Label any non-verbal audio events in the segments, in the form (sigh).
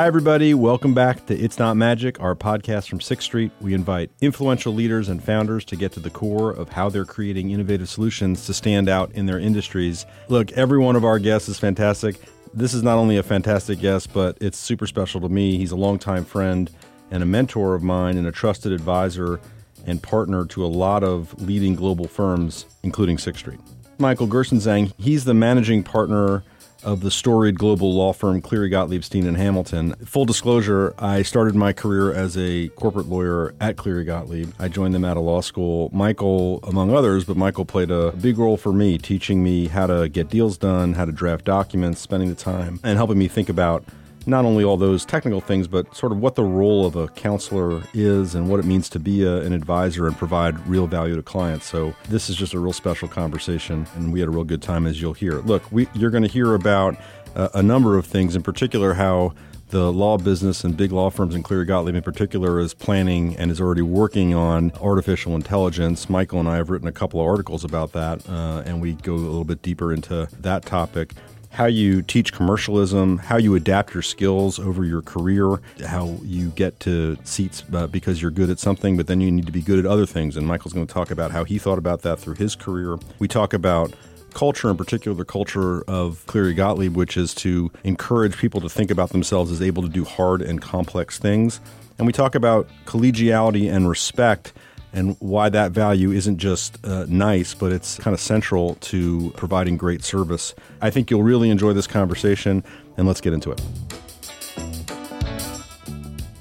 Hi, everybody. Welcome back to It's Not Magic, our podcast from Sixth Street. We invite influential leaders and founders to get to the core of how they're creating innovative solutions to stand out in their industries. Look, every one of our guests is fantastic. This is not only a fantastic guest, but it's super special to me. He's a longtime friend and a mentor of mine and a trusted advisor and partner to a lot of leading global firms, including Sixth Street. Michael Gerstenzang, he's the managing partner of the storied global law firm Cleary Gottlieb Steen and Hamilton. Full disclosure, I started my career as a corporate lawyer at Cleary Gottlieb. I joined them out of law school. Michael, among others, but Michael played a big role for me, teaching me how to get deals done, how to draft documents, spending the time, and helping me think about not only all those technical things, but sort of what the role of a counselor is and what it means to be a, an advisor and provide real value to clients. So this is just a real special conversation, and we had a real good time, as you'll hear. Look, we, you're going to hear about uh, a number of things, in particular how the law business and big law firms, and Cleary Gottlieb in particular, is planning and is already working on artificial intelligence. Michael and I have written a couple of articles about that, uh, and we go a little bit deeper into that topic how you teach commercialism, how you adapt your skills over your career, how you get to seats uh, because you're good at something, but then you need to be good at other things. And Michael's going to talk about how he thought about that through his career. We talk about culture, in particular the culture of Cleary Gottlieb, which is to encourage people to think about themselves as able to do hard and complex things. And we talk about collegiality and respect and why that value isn't just uh, nice, but it's kind of central to providing great service. I think you'll really enjoy this conversation, and let's get into it.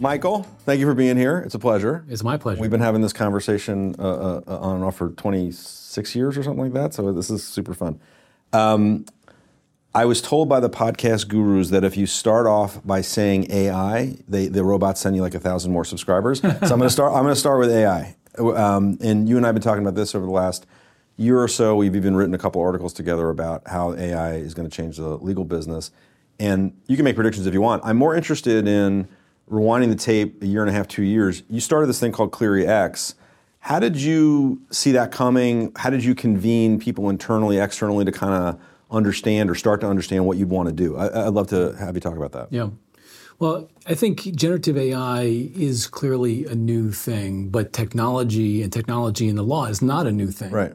Michael, thank you for being here. It's a pleasure. It's my pleasure. We've been having this conversation uh, uh, on and off for 26 years or something like that, so this is super fun. Um, I was told by the podcast gurus that if you start off by saying AI, they, the robots send you like a thousand more subscribers. so I'm going (laughs) to start. I'm going to start with AI. Um, and you and I have been talking about this over the last year or so. We've even written a couple articles together about how AI is going to change the legal business. And you can make predictions if you want. I'm more interested in rewinding the tape a year and a half, two years. You started this thing called Cleary X. How did you see that coming? How did you convene people internally, externally to kind of understand or start to understand what you'd want to do? I, would love to have you talk about that. Yeah. Well, I think generative AI is clearly a new thing, but technology and technology in the law is not a new thing. Right.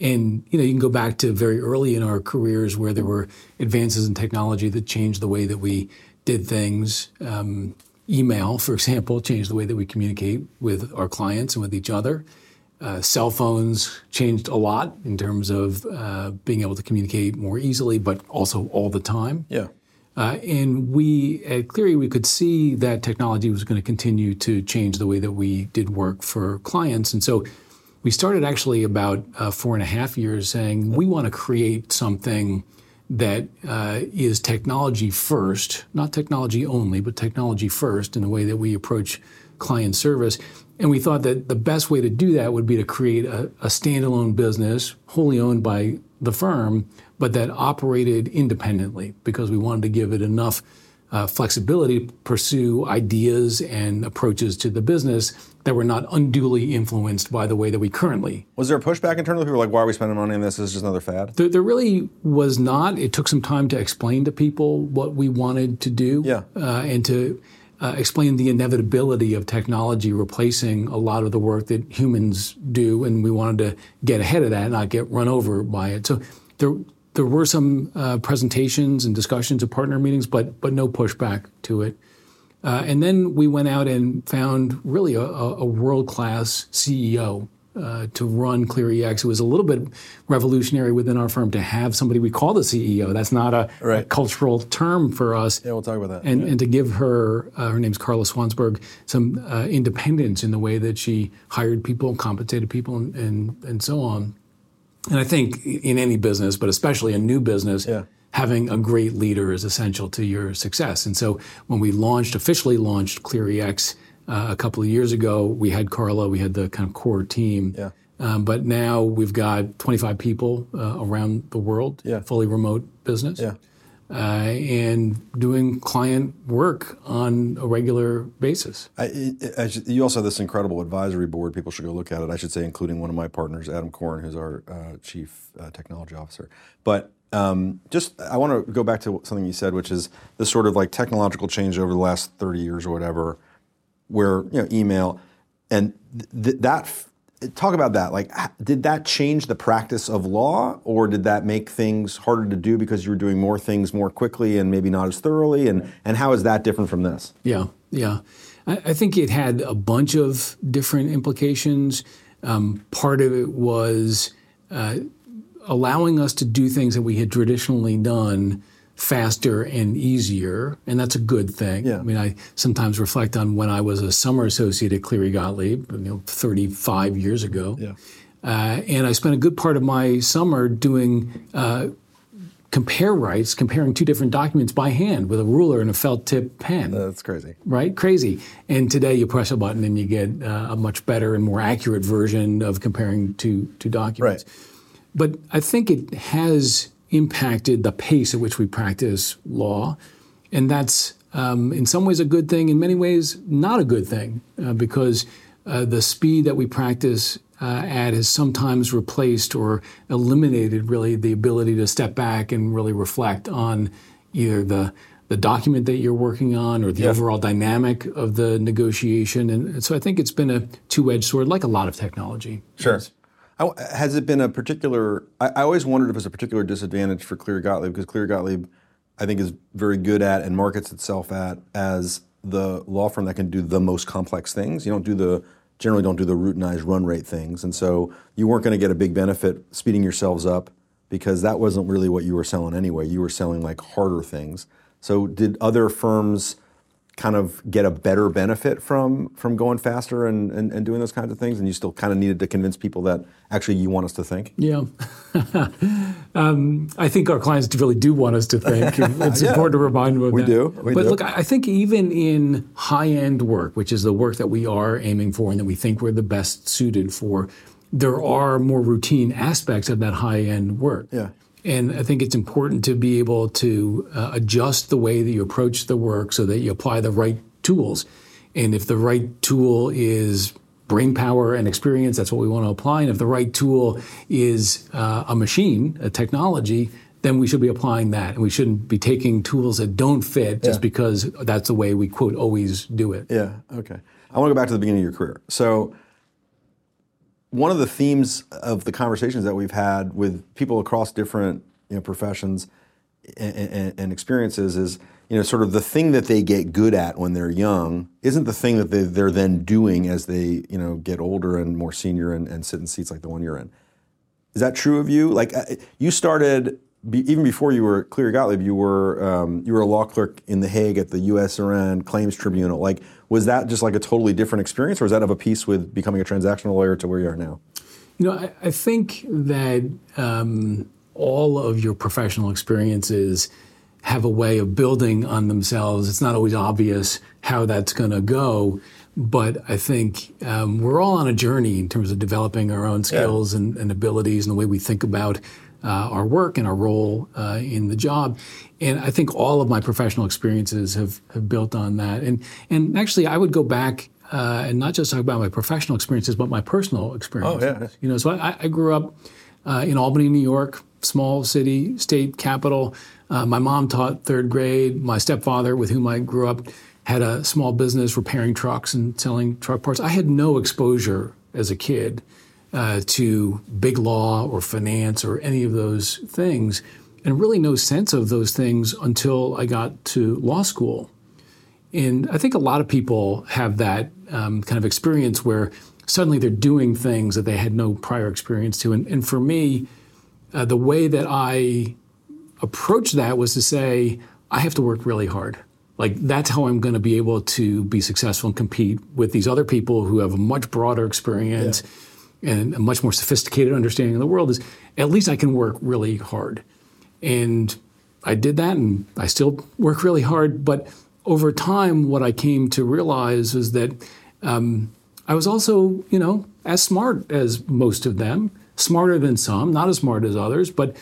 And you know, you can go back to very early in our careers where there were advances in technology that changed the way that we did things. Um, email, for example, changed the way that we communicate with our clients and with each other. Uh, cell phones changed a lot in terms of uh, being able to communicate more easily, but also all the time. Yeah. Uh, and we at Cleary, we could see that technology was going to continue to change the way that we did work for clients. And so we started actually about uh, four and a half years saying we want to create something that uh, is technology first, not technology only, but technology first in the way that we approach client service. And we thought that the best way to do that would be to create a, a standalone business wholly owned by the firm, but that operated independently because we wanted to give it enough uh, flexibility to pursue ideas and approaches to the business that were not unduly influenced by the way that we currently. Was there a pushback internally? People were like, why are we spending money on this? This is just another fad? There, there really was not. It took some time to explain to people what we wanted to do yeah. uh, and to uh, explain the inevitability of technology replacing a lot of the work that humans do. And we wanted to get ahead of that, and not get run over by it. So there, there were some uh, presentations and discussions at partner meetings, but but no pushback to it. Uh, and then we went out and found really a, a world class CEO uh, to run ClearyX. It was a little bit revolutionary within our firm to have somebody we call the CEO. That's not a, right. a cultural term for us. Yeah, we'll talk about that. And, yeah. and to give her, uh, her name's Carla Swansburg, some uh, independence in the way that she hired people, compensated people, and, and, and so on. And I think in any business, but especially a new business, yeah. having a great leader is essential to your success. And so when we launched, officially launched ClearyX uh, a couple of years ago, we had Carla, we had the kind of core team. Yeah. Um, but now we've got 25 people uh, around the world, yeah. fully remote business. Yeah. Uh, and doing client work on a regular basis. I, it, you also have this incredible advisory board. People should go look at it. I should say, including one of my partners, Adam Korn, who's our uh, chief uh, technology officer. But um, just, I want to go back to something you said, which is this sort of like technological change over the last 30 years or whatever, where you know email and th- that talk about that. Like, did that change the practice of law, or did that make things harder to do because you were doing more things more quickly and maybe not as thoroughly? And and how is that different from this? Yeah, yeah. I, I think it had a bunch of different implications. Um, part of it was uh, allowing us to do things that we had traditionally done faster and easier, and that's a good thing. Yeah. I mean, I sometimes reflect on when I was a summer associate at Cleary Gottlieb, you know, 35 years ago. Yeah. Uh, and I spent a good part of my summer doing uh, compare rights, comparing two different documents by hand with a ruler and a felt tip pen. That's crazy. Right? Crazy. And today you press a button and you get uh, a much better and more accurate version of comparing two, two documents. Right. But I think it has impacted the pace at which we practice law. And that's um, in some ways a good thing, in many ways not a good thing, uh, because uh, the speed that we practice uh, at has sometimes replaced or eliminated really the ability to step back and really reflect on either the the document that you're working on or the Yeah. overall dynamic of the negotiation. And so I think it's been a two-edged sword, like a lot of technology. Sure. Has it been a particular? I, I always wondered if it's a particular disadvantage for Cleary Gottlieb because Cleary Gottlieb, I think, is very good at and markets itself at as the law firm that can do the most complex things. You don't do the generally don't do the routinized run rate things, and so you weren't going to get a big benefit speeding yourselves up because that wasn't really what you were selling anyway. You were selling like harder things. So did other firms? Kind of get a better benefit from from going faster and, and, and doing those kinds of things and you still kind of needed to convince people that actually you want us to think Yeah. (laughs) um, I think our clients really do want us to think. (laughs) It's Yeah. important to remind them of We that. do. We but do. look, I I think even in high end work, which is the work that we are aiming for and that we think we're the best suited for, there are more routine aspects of that high end work. Yeah. And I think it's important to be able to uh, adjust the way that you approach the work so that you apply the right tools. And if the right tool is brain power and experience, that's what we want to apply. And if the right tool is uh, a machine, a technology, then we should be applying that. And we shouldn't be taking tools that don't fit just Yeah. because that's the way we, quote, always do it. Yeah, okay. I want to go back to the beginning of your career. So, one of the themes of the conversations that we've had with people across different you know, professions and, and, and experiences is, you know, sort of the thing that they get good at when they're young isn't the thing that they, they're then doing as they, you know, get older and more senior and, and sit in seats like the one you're in. Is that true of you? Like uh, you started be, even before you were at Cleary Gottlieb, you were um, you were a law clerk in The Hague at the U.S. U.S.-Iran Claims Tribunal. Like, was that just like a totally different experience, or was that of a piece with becoming a transactional lawyer to where you are now? You know, I, I think that um, all of your professional experiences have a way of building on themselves. It's not always obvious how that's going to go, but I think um, we're all on a journey in terms of developing our own skills and, and abilities and the way we think about uh, our work and our role uh, in the job. And I think all of my professional experiences have, have built on that. And and actually, I would go back uh, and not just talk about my professional experiences, but my personal experiences. Oh, yeah. You know, so I, I grew up uh, in Albany, New York, small city, state capital. Uh, my mom taught third grade. My stepfather, with whom I grew up, had a small business repairing trucks and selling truck parts. I had no exposure as a kid uh, to big law or finance or any of those things, and really no sense of those things until I got to law school. And I think a lot of people have that um, kind of experience where suddenly they're doing things that they had no prior experience to. And, and for me, uh, the way that I approached that was to say, I have to work really hard. Like, that's how I'm going to be able to be successful and compete with these other people who have a much broader experience and a much more sophisticated understanding of the world. Is at least I can work really hard. And I did that, and I still work really hard. But over time, what I came to realize is that um, I was also, you know, as smart as most of them, smarter than some, not as smart as others, but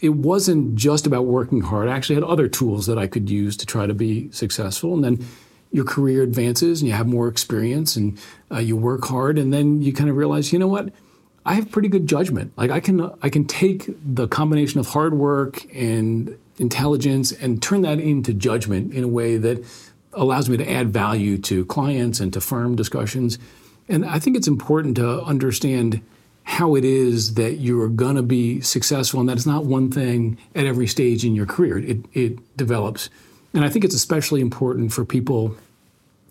it wasn't just about working hard. I actually had other tools that I could use to try to be successful. And then your career advances and you have more experience and uh, you work hard and then you kind of realize, you know what? I have pretty good judgment. Like I can I can take the combination of hard work and intelligence and turn that into judgment in a way that allows me to add value to clients and to firm discussions. And I think it's important to understand how it is that you're going to be successful and that it's not one thing at every stage in your career. It, it develops. And I think it's especially important for people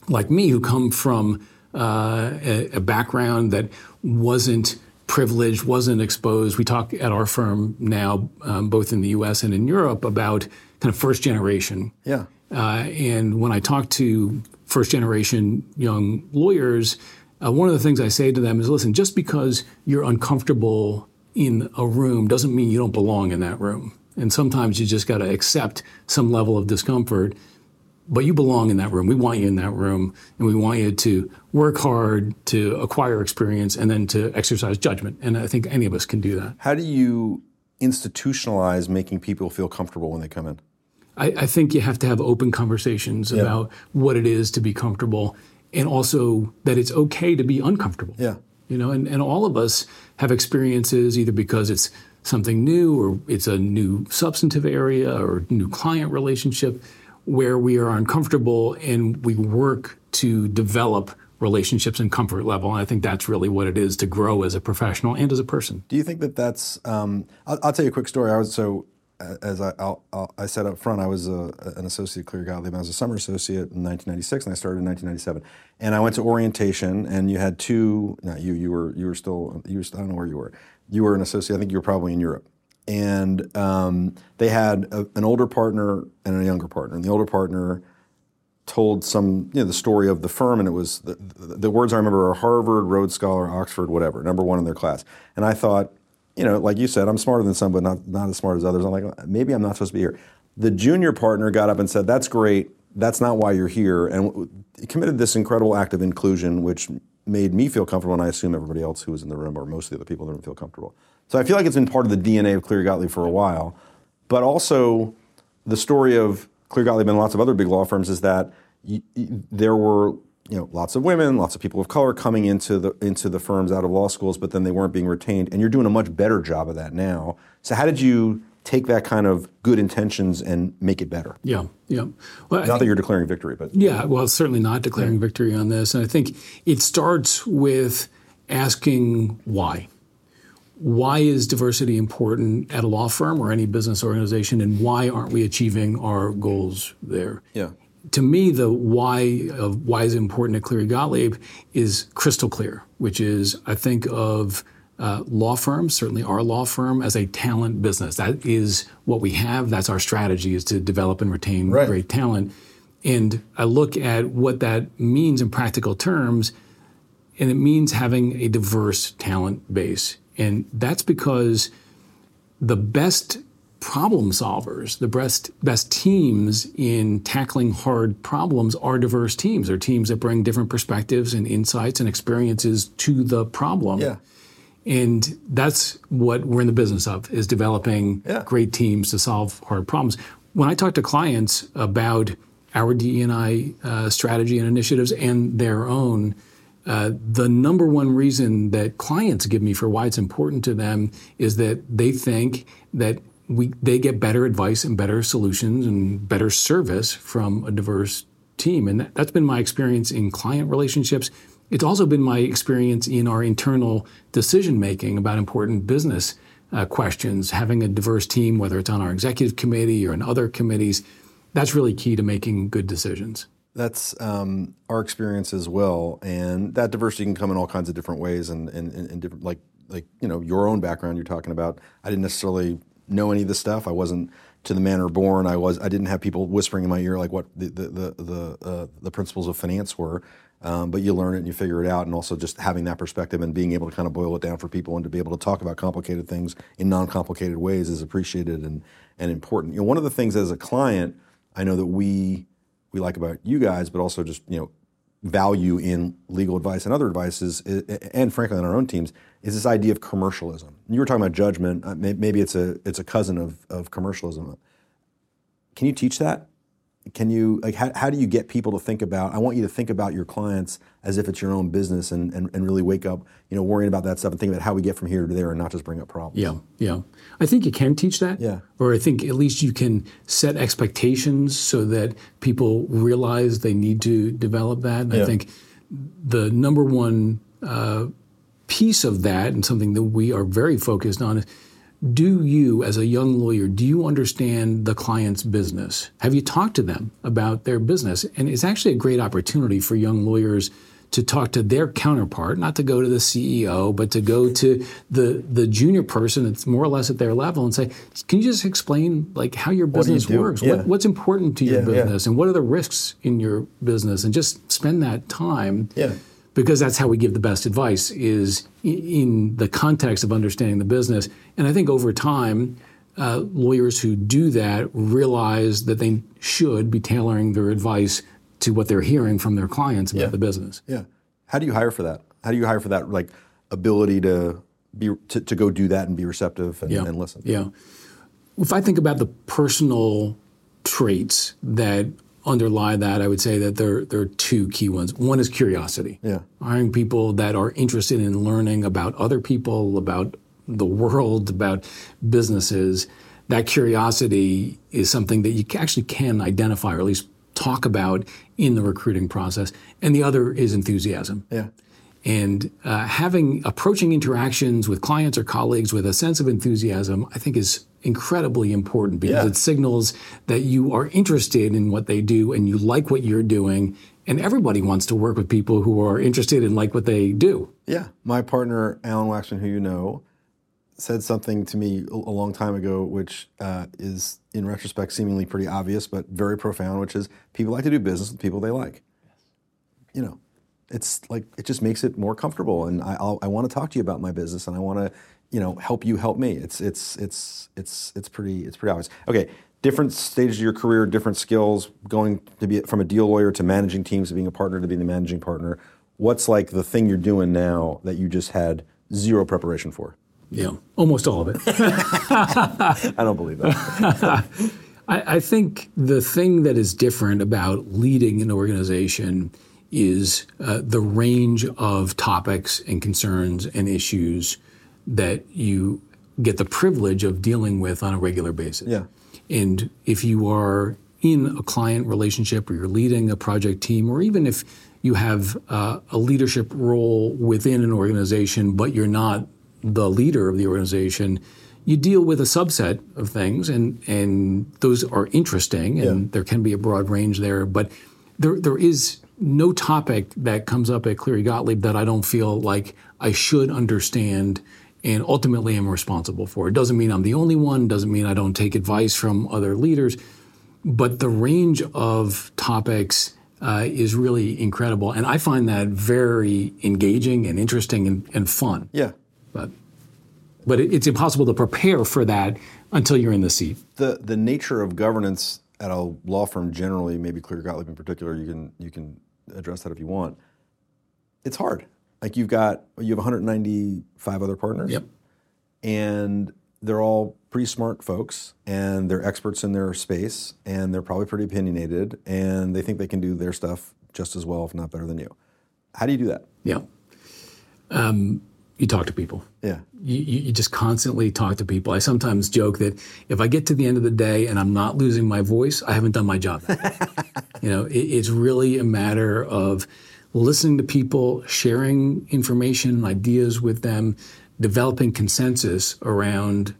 like me who come from uh, a, a background that wasn't privileged, wasn't exposed. We talk at our firm now, um, both in the US and in Europe, about kind of first generation. Yeah. Uh, and when I talk to first generation young lawyers, uh, one of the things I say to them is listen, just because you're uncomfortable in a room doesn't mean you don't belong in that room. And sometimes you just got to accept some level of discomfort, but you belong in that room. We want you in that room, and we want you to work hard, to acquire experience, and then to exercise judgment. And I think any of us can do that. How do you institutionalize making people feel comfortable when they come in? I, I think you have to have open conversations yeah. about what it is to be comfortable and also that it's okay to be uncomfortable. Yeah. You know, and, and all of us have experiences either because it's something new or it's a new substantive area or new client relationship where we are uncomfortable and we work to develop relationships and comfort level. And I think that's really what it is to grow as a professional and as a person. Do you think that that's? Um, I'll, I'll, tell you a quick story. I was so as I, I'll, I'll, i said up front, I was a, an associate at Cleary Gottlieb. I was a summer associate in 1996, and I started in 1997. And I went to orientation, and you had two. Not you. You were you were still you were. I don't know where you were. You were an associate. I think you were probably in Europe. And um, they had a, an older partner and a younger partner. And the older partner told some, you know, the story of the firm, and it was the, the, the words I remember are Harvard, Rhodes Scholar, Oxford, whatever, number one in their class. And I thought, you know, like you said, I'm smarter than some, but not, not as smart as others. I'm like, maybe I'm not supposed to be here. The junior partner got up and said, That's great. That's not why you're here. And committed this incredible act of inclusion, which made me feel comfortable, and I assume everybody else who was in the room, or most of the other people in the room, feel comfortable. So I feel like it's been part of the DNA of Cleary Gottlieb for a while. But also, the story of Cleary Gottlieb and lots of other big law firms is that y- y- there were you know, lots of women, lots of people of color coming into the into the firms out of law schools, but then they weren't being retained. And you're doing a much better job of that now. So how did you take that kind of good intentions and make it better? Yeah, yeah. Well, not think, that you're declaring victory, but yeah, well, certainly not declaring yeah. victory on this. And I think it starts with asking why. Why is diversity important at a law firm or any business organization, and why aren't we achieving our goals there? Yeah to me, the why of why is important at Cleary Gottlieb is crystal clear, which is I think of uh, law firms, certainly our law firm, as a talent business. That is what we have. That's our strategy is to develop and retain right. great talent. And I look at what that means in practical terms, and it means having a diverse talent base. And that's because the best problem solvers, the best best teams in tackling hard problems are diverse teams. They're teams that bring different perspectives and insights and experiences to the problem. Yeah. And that's what we're in the business of is developing yeah. great teams to solve hard problems. When I talk to clients about our DE&I uh, strategy and initiatives and their own, uh, the number one reason that clients give me for why it's important to them is that they think that we they get better advice and better solutions and better service from a diverse team. And that, that's been my experience in client relationships. It's also been my experience in our internal decision making about important business uh, questions. Having a diverse team, whether it's on our executive committee or in other committees, that's really key to making good decisions. That's um, our experience as well, and that diversity can come in all kinds of different ways, and, and, and different like like you know your own background you're talking about. I didn't necessarily know any of this stuff. I wasn't to the manner born. I was. I didn't have people whispering in my ear like what the the the the, uh, the principles of finance were. Um, but you learn it and you figure it out, and also just having that perspective and being able to kind of boil it down for people and to be able to talk about complicated things in non-complicated ways is appreciated and and important. You know, one of the things as a client, I know that we we like about you guys, but also just you know value in legal advice and other advice is, and frankly on our own teams, is this idea of commercialism. You were talking about judgment. Uh, maybe it's a it's a cousin of of commercialism. Can you teach that? Can you like how, how do you get people to think about? I want you to think about your clients as if it's your own business and, and, and really wake up, you know, worrying about that stuff and thinking about how we get from here to there and not just bring up problems. Yeah, yeah. I think you can teach that. Yeah. Or I think at least you can set expectations so that people realize they need to develop that. And yeah. I think the number one uh, piece of that and something that we are very focused on is do you, as a young lawyer, do you understand the client's business? Have you talked to them about their business? And it's actually a great opportunity for young lawyers to talk to their counterpart, not to go to the CEO, but to go to the the junior person that's more or less at their level and say, "Can you just explain like how your business you works? Yeah. What, what's important to your yeah, business, yeah. and what are the risks in your business?" And just spend that time. Yeah because that's how we give the best advice is in the context of understanding the business. And I think over time, uh, lawyers who do that realize that they should be tailoring their advice to what they're hearing from their clients about yeah. the business. Yeah. How do you hire for that? How do you hire for that like ability to be to, to go do that and be receptive and, yeah. and listen? Yeah. If I think about the personal traits that underlie that, I would say that there, there are two key ones. One is curiosity. Yeah. Hiring people that are interested in learning about other people, about the world, about businesses. That curiosity is something that you actually can identify or at least talk about in the recruiting process. And the other is enthusiasm. Yeah. And uh, having approaching interactions with clients or colleagues with a sense of enthusiasm, I think, is incredibly important because yeah. it signals that you are interested in what they do and you like what you're doing. And everybody wants to work with people who are interested and like what they do. Yeah. My partner, Alan Waxman, who you know, said something to me a long time ago, which uh, is, in retrospect, seemingly pretty obvious, but very profound, which is people like to do business with people they like. You know, it's like it just makes it more comfortable, and I, I'll, I want to talk to you about my business, and I want to, you know, help you help me. It's it's it's it's it's pretty it's pretty obvious. Okay, different stages of your career, different skills, going to be from a deal lawyer to managing teams to being a partner to being the managing partner. What's like the thing you're doing now that you just had zero preparation for? Yeah, almost all of it. (laughs) I don't believe that. (laughs) I, I think the thing that is different about leading an organization is uh, the range of topics and concerns and issues that you get the privilege of dealing with on a regular basis. Yeah. And if you are in a client relationship or you're leading a project team, or even if you have uh, a leadership role within an organization, but you're not the leader of the organization, you deal with a subset of things, and, and those are interesting, and yeah. there can be a broad range there. But there, there is no topic that comes up at Cleary Gottlieb that I don't feel like I should understand and ultimately am responsible for. It doesn't mean I'm the only one, doesn't mean I don't take advice from other leaders, but the range of topics uh, is really incredible. And I find that very engaging and interesting and, and fun. Yeah. But, but it, it's impossible to prepare for that until you're in the seat. The, the nature of governance at a law firm generally, maybe Cleary Gottlieb in particular, you can, you can address that if you want. It's hard. Like you've got you have 195 other partners. Yep. And they're all pretty smart folks and they're experts in their space and they're probably pretty opinionated and they think they can do their stuff just as well if not better than you. How do you do that? Yeah. Um, you talk to people. Yeah. You, you, just constantly talk to people. I sometimes joke that if I get to the end of the day and I'm not losing my voice, I haven't done my job. (laughs) you know, it, it's really a matter of listening to people, sharing information and ideas with them, developing consensus around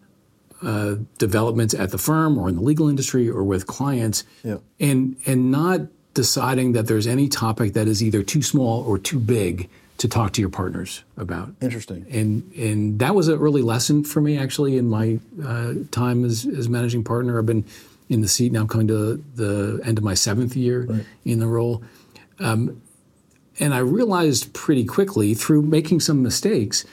uh, developments at the firm or in the legal industry or with clients, yeah. and and not deciding that there's any topic that is either too small or too big to talk to your partners about. Interesting. And and that was an early lesson for me actually in my uh, time as, as managing partner. I've been in the seat now, coming to the end of my seventh year right. in the role. Um, and I realized pretty quickly through making some mistakes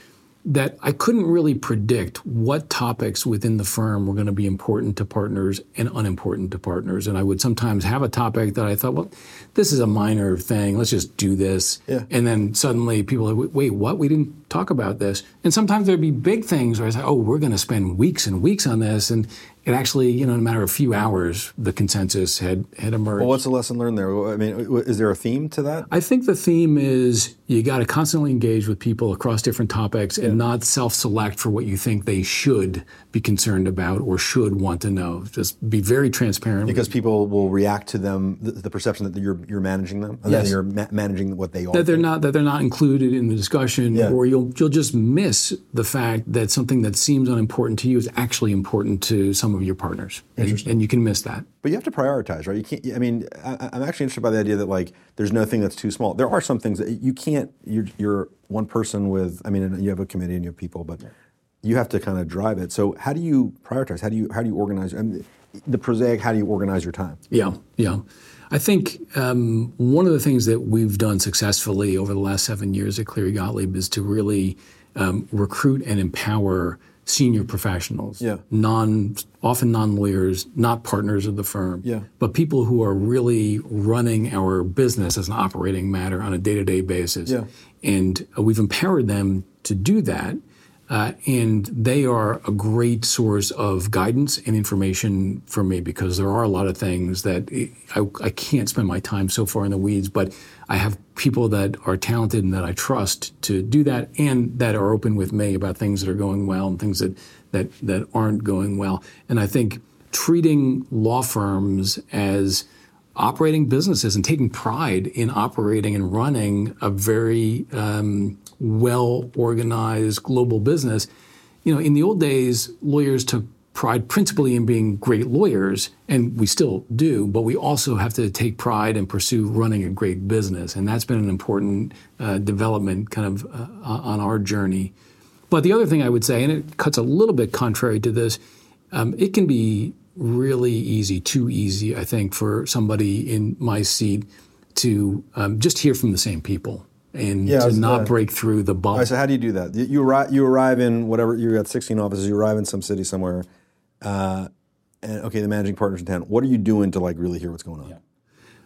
that I couldn't really predict what topics within the firm were going to be important to partners and unimportant to partners. And I would sometimes have a topic that I thought, well, this is a minor thing. Let's just do this. Yeah. And then suddenly people are, wait, what? We didn't talk about this. And sometimes there'd be big things where I say, oh, we're going to spend weeks and weeks on this. And it actually, you know, in a matter of a few hours, the consensus had, had emerged. Well, what's the lesson learned there? I mean, is there a theme to that? I think the theme is you got to constantly engage with people across different topics and not self select for what you think they should be concerned about or should want to know. Just be very transparent. Because people will react to them, the, the perception that you're, you're managing them, and Yes. that you're ma- managing what they are. that they're not that they're not included in the discussion, Yeah. or you'll you'll just miss the fact that something that seems unimportant to you is actually important to some of your partners, and, and you can miss that. But you have to prioritize, right? You can't. I mean, I, I'm actually interested by the idea that like there's no thing that's too small. There are some things that you can't. You're, you're one person with. I mean, you have a committee and you have people, but you have to kind of drive it. So how do you prioritize? How do you how do you organize? I mean, the prosaic. How do you organize your time? Yeah, yeah. I think um, one of the things that we've done successfully over the last seven years at Cleary Gottlieb is to really um, recruit and empower senior professionals, Yeah. non often non lawyers, not partners of the firm, Yeah. but people who are really running our business as an operating matter on a day to day basis. Yeah. And uh, we've empowered them to do that. Uh, and they are a great source of guidance and information for me because there are a lot of things that I, I can't spend my time so far in the weeds, but I have people that are talented and that I trust to do that and that are open with me about things that are going well and things that, that, that aren't going well. And I think treating law firms as operating businesses and taking pride in operating and running a very um, well organized global business. You know, in the old days, lawyers took pride principally in being great lawyers, and we still do, but we also have to take pride and pursue running a great business. And that's been an important uh, development kind of uh, on our journey. But the other thing I would say, and it cuts a little bit contrary to this, um, it can be really easy, too easy, I think, for somebody in my seat to um, just hear from the same people and Yeah, to was- not yeah. break through the bubble. Right, so how do you do that? You, you arrive. You arrive in whatever. You got 16 offices. You arrive in some city somewhere. Uh, and okay, the managing partners in town. What are you doing to like really hear what's going on?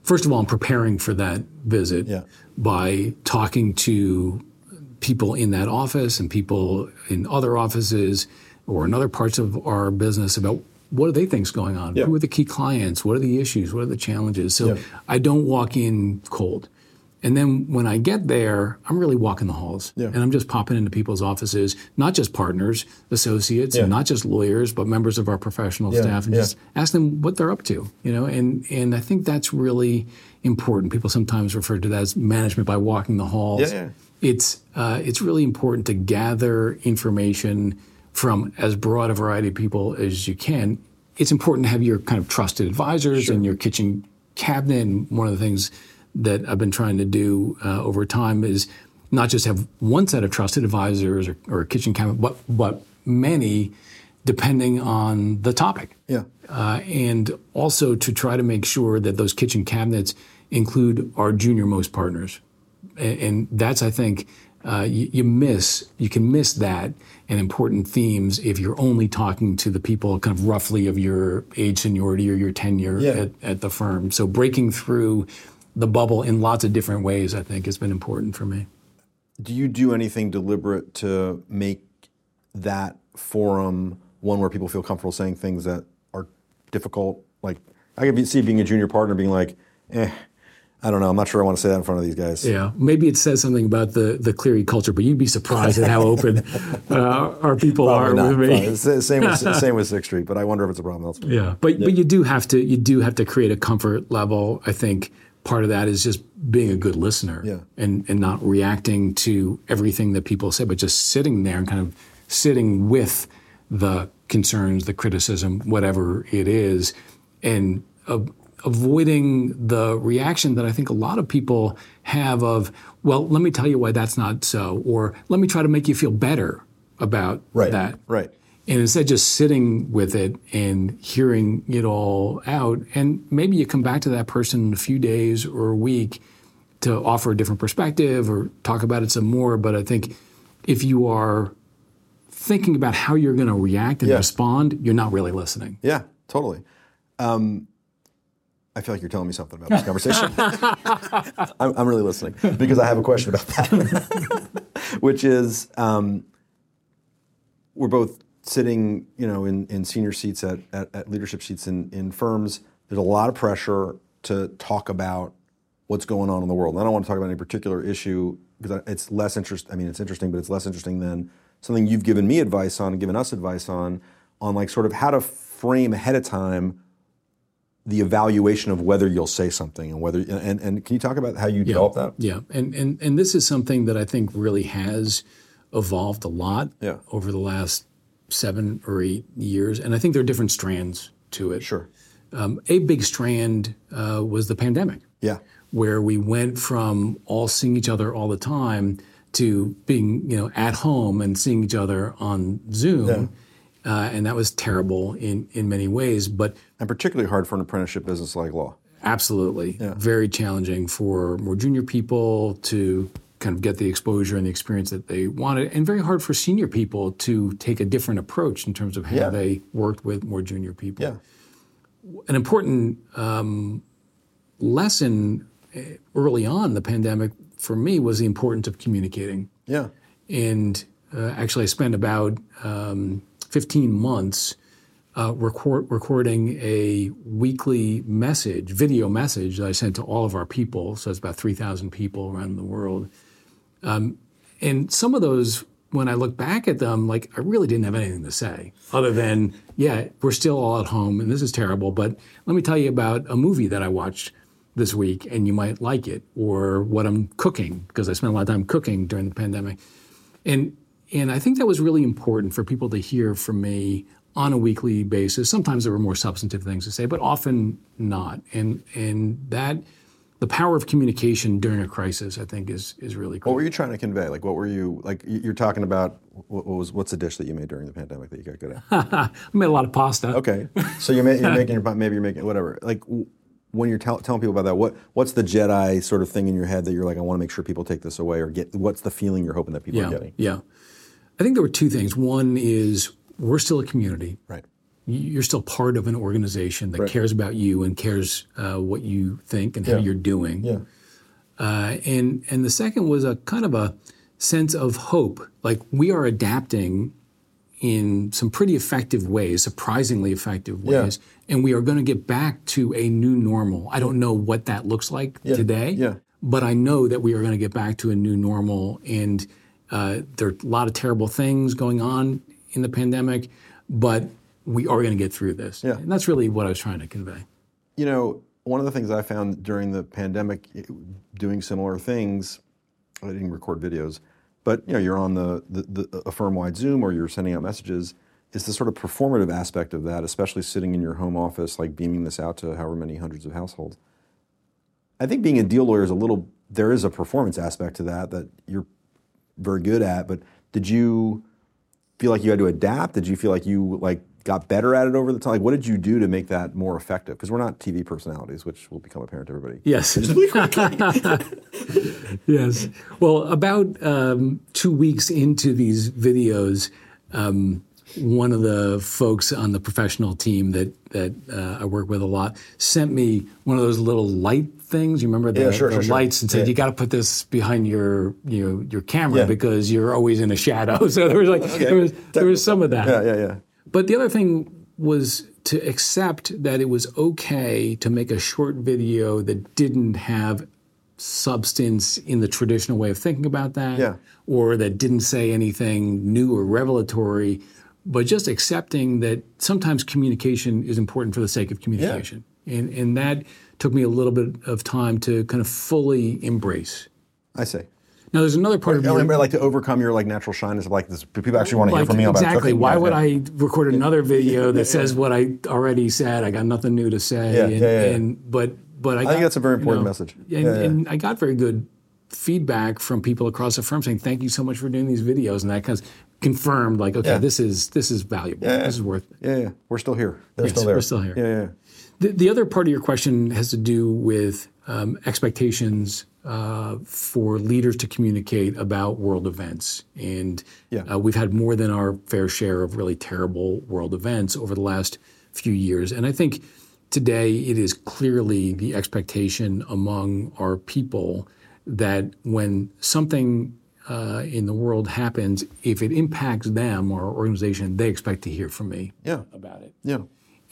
First of all, I'm preparing for that visit Yeah. by talking to people in that office and people in other offices or in other parts of our business about what do they think's going on? Yeah. Who are the key clients? What are the issues? What are the challenges? So Yeah. I don't walk in cold. And then when I get there, I'm really walking the halls. Yeah. And I'm just popping into people's offices, not just partners, associates, Yeah. and not just lawyers, but members of our professional Yeah, staff, and just ask them what they're up to. You know, and and I think that's really important. People sometimes refer to that as management by walking the halls. It's uh, it's really important to gather information from as broad a variety of people as you can. It's important to have your kind of trusted advisors and your kitchen cabinet. And one of the things that I've been trying to do uh, over time is not just have one set of trusted advisors or, or a kitchen cabinet, but but many, depending on the topic Yeah. uh, and also to try to make sure that those kitchen cabinets include our junior most partners. And, and that's, I think, uh, you, you miss, you can miss that and important themes if you're only talking to the people kind of roughly of your age seniority or your tenure Yeah. at, at the firm. So breaking through the bubble in lots of different ways, I think, has been important for me. Do you do anything deliberate to make that forum one where people feel comfortable saying things that are difficult? Like I could be, see being a junior partner being like, eh, I don't know. I'm not sure I want to say that in front of these guys. Yeah, maybe it says something about the, the Cleary culture, but you'd be surprised at how open (laughs) uh, our people Probably are not. with me. Probably. Same with (laughs) same with Sixth Street, but I wonder if it's a problem elsewhere. Yeah, but but you do have to you do have to create a comfort level. I think part of that is just being a good listener Yeah. and and not reacting to everything that people say, but just sitting there and kind of sitting with the concerns, the criticism, whatever it is, and uh, avoiding the reaction that I think a lot of people have of, well, let me tell you why that's not so, or let me try to make you feel better about Right. that. Right. And instead, just sitting with it and hearing it all out, and maybe you come back to that person in a few days or a week to offer a different perspective or talk about it some more. But I think if you are thinking about how you're going to react and Yeah. respond, you're not really listening. Yeah, totally. Um, I feel like you're telling me something about this conversation. (laughs) I'm, I'm really listening because I have a question about that, (laughs) which is um, we're both sitting, you know, in, in senior seats at, at, at leadership seats in, in firms. There's a lot of pressure to talk about what's going on in the world. And I don't want to talk about any particular issue because it's less interest. I mean, it's interesting, but it's less interesting than something you've given me advice on and given us advice on, on like sort of how to frame ahead of time the evaluation of whether you'll say something and whether and, and can you talk about how you develop that? Yeah, and, and and this is something that I think really has evolved a lot Yeah. over the last seven or eight years, and I think there are different strands to it. Sure. Um, a big strand uh, was the pandemic, Yeah. where we went from all seeing each other all the time to being you know at home and seeing each other on Zoom, uh, and that was terrible in in many ways, but. And particularly hard for an apprenticeship business like law. Absolutely. Very challenging for more junior people to kind of get the exposure and the experience that they wanted, and very hard for senior people to take a different approach in terms of how Yeah. they worked with more junior people. Yeah. An important um, lesson uh, early on in the pandemic for me was the importance of communicating. Yeah. And uh, actually, I spent about um, 15 months uh, record, recording a weekly message, video message that I sent to all of our people. So it's about 3,000 people around the world. Um, and some of those, when I look back at them, like I really didn't have anything to say other than, yeah, we're still all at home and this is terrible. But let me tell you about a movie that I watched this week and you might like it, or what I'm cooking because I spent a lot of time cooking during the pandemic. And and I think that was really important for people to hear from me on a weekly basis. Sometimes there were more substantive things to say, but often not. And and that the power of communication during a crisis, I think, is is really What were you trying to convey? Like, what were you like? you- You're talking about what, was what's the dish that you made during the pandemic that you got good at? (laughs) I made a lot of pasta. Okay, so you're, you're (laughs) making your maybe you're making whatever. Like when you're tell, telling people about that, what what's the Jedi sort of thing in your head that you're like, I want to make sure people take this away, or get what's the feeling you're hoping that people are Yeah, getting? yeah. I think there were two things. One is we're still a community. Right. You're still part of an organization that cares about you and cares uh, what you think and how you're doing. Yeah. Uh, and and the second was a kind of a sense of hope. Like we are adapting in some pretty effective ways, surprisingly effective Yeah. ways, and we are going to get back to a new normal. I don't know what that looks like today, yeah. but I know that we are going to get back to a new normal. And uh, there are a lot of terrible things going on in the pandemic, but we are going to get through this. Yeah. And that's really what I was trying to convey. You know, one of the things I found during the pandemic, doing similar things, I didn't record videos, but you know, you're on the, the, the a firm-wide Zoom or you're sending out messages. Is the sort of performative aspect of that, especially sitting in your home office, like beaming this out to however many hundreds of households. I think being a deal lawyer is a little. There is a performance aspect to that that you're very good at. But did you feel like you had to adapt? Did you feel like you like got better at it over the time? Like, what did you do to make that more effective? Because we're not TV personalities, which will become apparent to everybody. Yes. (laughs) (laughs) yes. Well, about um, two weeks into these videos, um, one of the folks on the professional team that that uh, I work with a lot sent me one of those little light things. You remember the, Yeah, sure, the sure, sure. lights and said Yeah. you got to put this behind your you know your camera Yeah. because you're always in a shadow. (laughs) So there was like there was there was some of that. Yeah, yeah, yeah. But the other thing was to accept that it was okay to make a short video that didn't have substance in the traditional way of thinking about that, Yeah. or that didn't say anything new or revelatory, but just accepting that sometimes communication is important for the sake of communication. And, and that took me a little bit of time to kind of fully embrace. I see. Now, there's another part of I your like to overcome your like natural shyness of like this. People actually want to hear from me about exactly. Why Yeah, would yeah. I record another video that says what I already said? I got nothing new to say. Yeah, and, yeah, yeah. and but but I, I think that's a very you important know, message. And, Yeah, yeah. and I got very good feedback from people across the firm saying, "Thank you so much for doing these videos," and that kind of confirmed, like, okay, Yeah. this is this is valuable. Yeah, This is worth. It. Yeah, yeah. We're still here. They're Yes, still there. we're still here. Yeah, yeah. The, the other part of your question has to do with um, expectations uh, for leaders to communicate about world events. And Yeah. uh, we've had more than our fair share of really terrible world events over the last few years. And I think today it is clearly the expectation among our people that when something uh, in the world happens, if it impacts them or our organization, they expect to hear from me Yeah. about it. Yeah.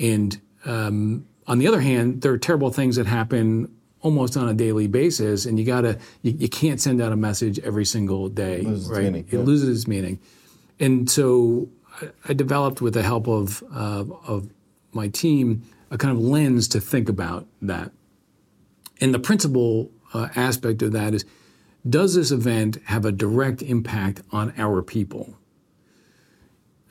And um, on the other hand, there are terrible things that happen almost on a daily basis, and you gotta you, you can't send out a message every single day, loses right? meaning, It loses its meaning. And so I, I developed, with the help of uh, of my team, a kind of lens to think about that. And the principal uh, aspect of that is does this event have a direct impact on our people?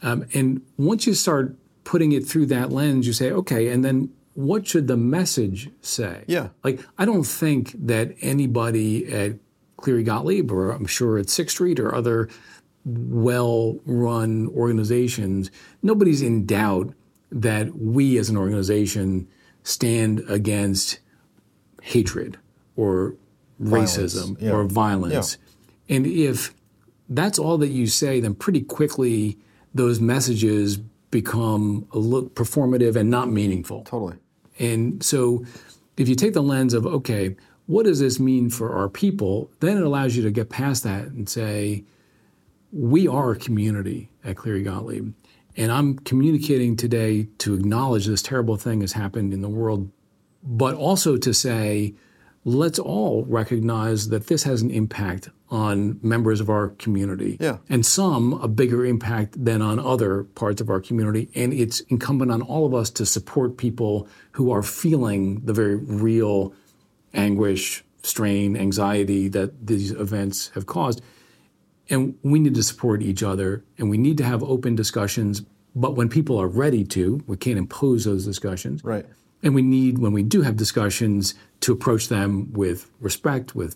Um, and once you start putting it through that lens, you say, okay, and then what should the message say? Yeah. Like, I don't think that anybody at Cleary Gottlieb, or I'm sure at Sixth Street or other well run organizations, nobody's in doubt that we as an organization stand against hatred or racism yeah. or violence. And if that's all that you say, then pretty quickly those messages become a little performative and not meaningful. Totally. And so if you take the lens of, okay, what does this mean for our people? Then it allows you to get past that and say, we are a community at Cleary Gottlieb. And I'm communicating today to acknowledge this terrible thing has happened in the world, but also to say, let's all recognize that this has an impact on members of our community. Yeah. And some a bigger impact than on other parts of our community. And it's incumbent on all of us to support people who are feeling the very real anguish, strain, anxiety that these events have caused. And we need to support each other and we need to have open discussions. But when people are ready to, we can't impose those discussions. Right. And we need, when we do have discussions, to approach them with respect, with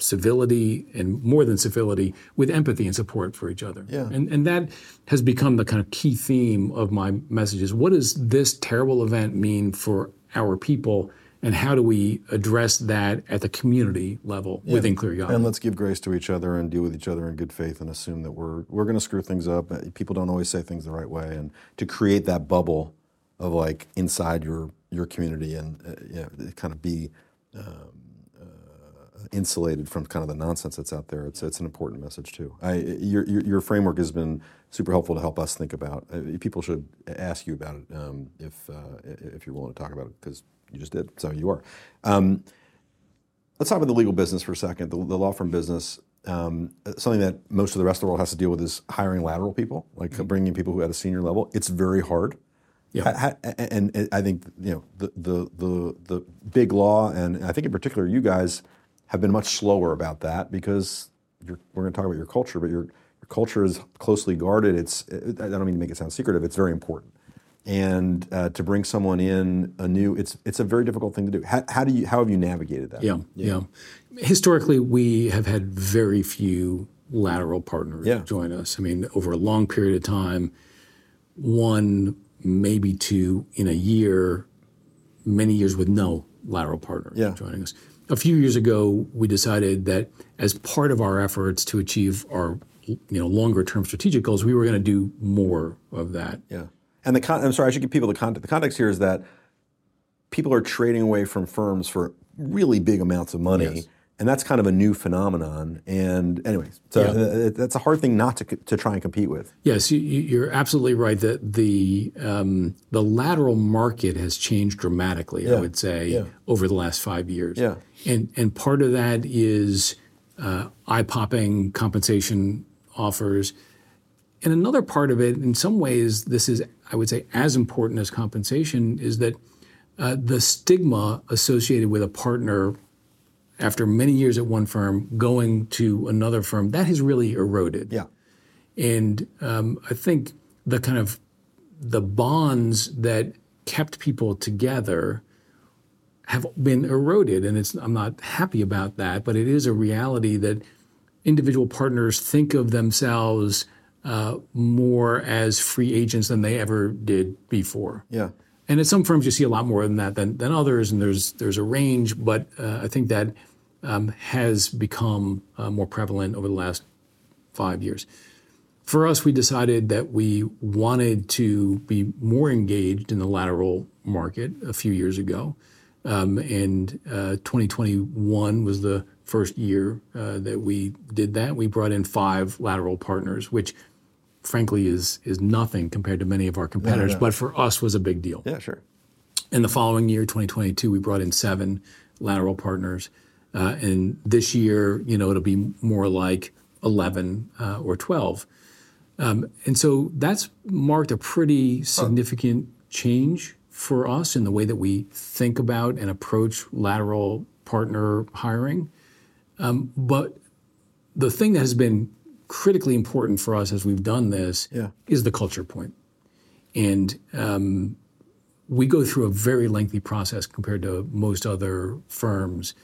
civility, and more than civility, with empathy and support for each other. Yeah. And, and that has become the kind of key theme of my messages. What does this terrible event mean for our people? And how do we address that at the community level within Cleary Gottlieb? And let's give grace to each other and deal with each other in good faith and assume that we're we're going to screw things up. Uh, People don't always say things the right way, and to create that bubble of like inside your your community and uh, you know, kind of be um, insulated from kind of the nonsense that's out there. It's it's an important message too. I your your, your framework has been super helpful to help us think about. Uh, people should ask you about it um, if uh, if you're willing to talk about it because you just did. So you are. Um, Let's talk about the legal business for a second, the, the law firm business. Um, something that most of the rest of the world has to deal with is hiring lateral people, like bringing in people who at a senior level. It's very hard. Yeah. Ha- ha- and, and I think you know the, the the the big law, and I think in particular you guys have been much slower about that because you're, we're going to talk about your culture, but your your culture is closely guarded. It's I don't mean to make it sound secretive. It's very important and uh, to bring someone in anew, it's it's a very difficult thing to do. How, how do you how have you navigated that? Yeah, yeah. Historically, we have had very few lateral partners Yeah. join us. I mean, over a long period of time, one, maybe two in a year, many years with no lateral partner Yeah. joining us. A few years ago, we decided that as part of our efforts to achieve our you know longer term strategic goals, we were going to do more of that. Yeah. And the con- I'm sorry, I should give people the context. The context here is that people are trading away from firms for really big amounts of money. Yes. And that's kind of a new phenomenon. And anyways, so Yeah. that's a hard thing not to, to try and compete with. Yes, you, you're absolutely right that the um, the lateral market has changed dramatically. I would say yeah. over the last five years. Yeah. and and part of that is uh, eye popping compensation offers, and another part of it, in some ways, this is I would say as important as compensation is that uh, the stigma associated with a partner after many years at one firm going to another firm that has really eroded. Yeah. And um, I think the kind of the bonds that kept people together have been eroded, and it's I'm not happy about that, but it is a reality that individual partners think of themselves uh, more as free agents than they ever did before. Yeah. And at some firms, you see a lot more than that than, than others, and there's there's a range. But uh, I think that um, has become uh, more prevalent over the last five years. For us, we decided that we wanted to be more engaged in the lateral market a few years ago. Um, and uh, 2021 was the first year uh, that we did that. We brought in five lateral partners, which frankly is is nothing compared to many of our competitors, but for us was a big deal. Yeah, sure. In the following year, 2022, we brought in seven lateral partners. Uh, and this year, you know, it'll be more like 11 uh, or 12. Um, and so that's marked a pretty significant change for us in the way that we think about and approach lateral partner hiring. Um, but the thing that has been critically important for us as we've done this Yeah. is the culture point. And um, we go through a very lengthy process compared to most other firms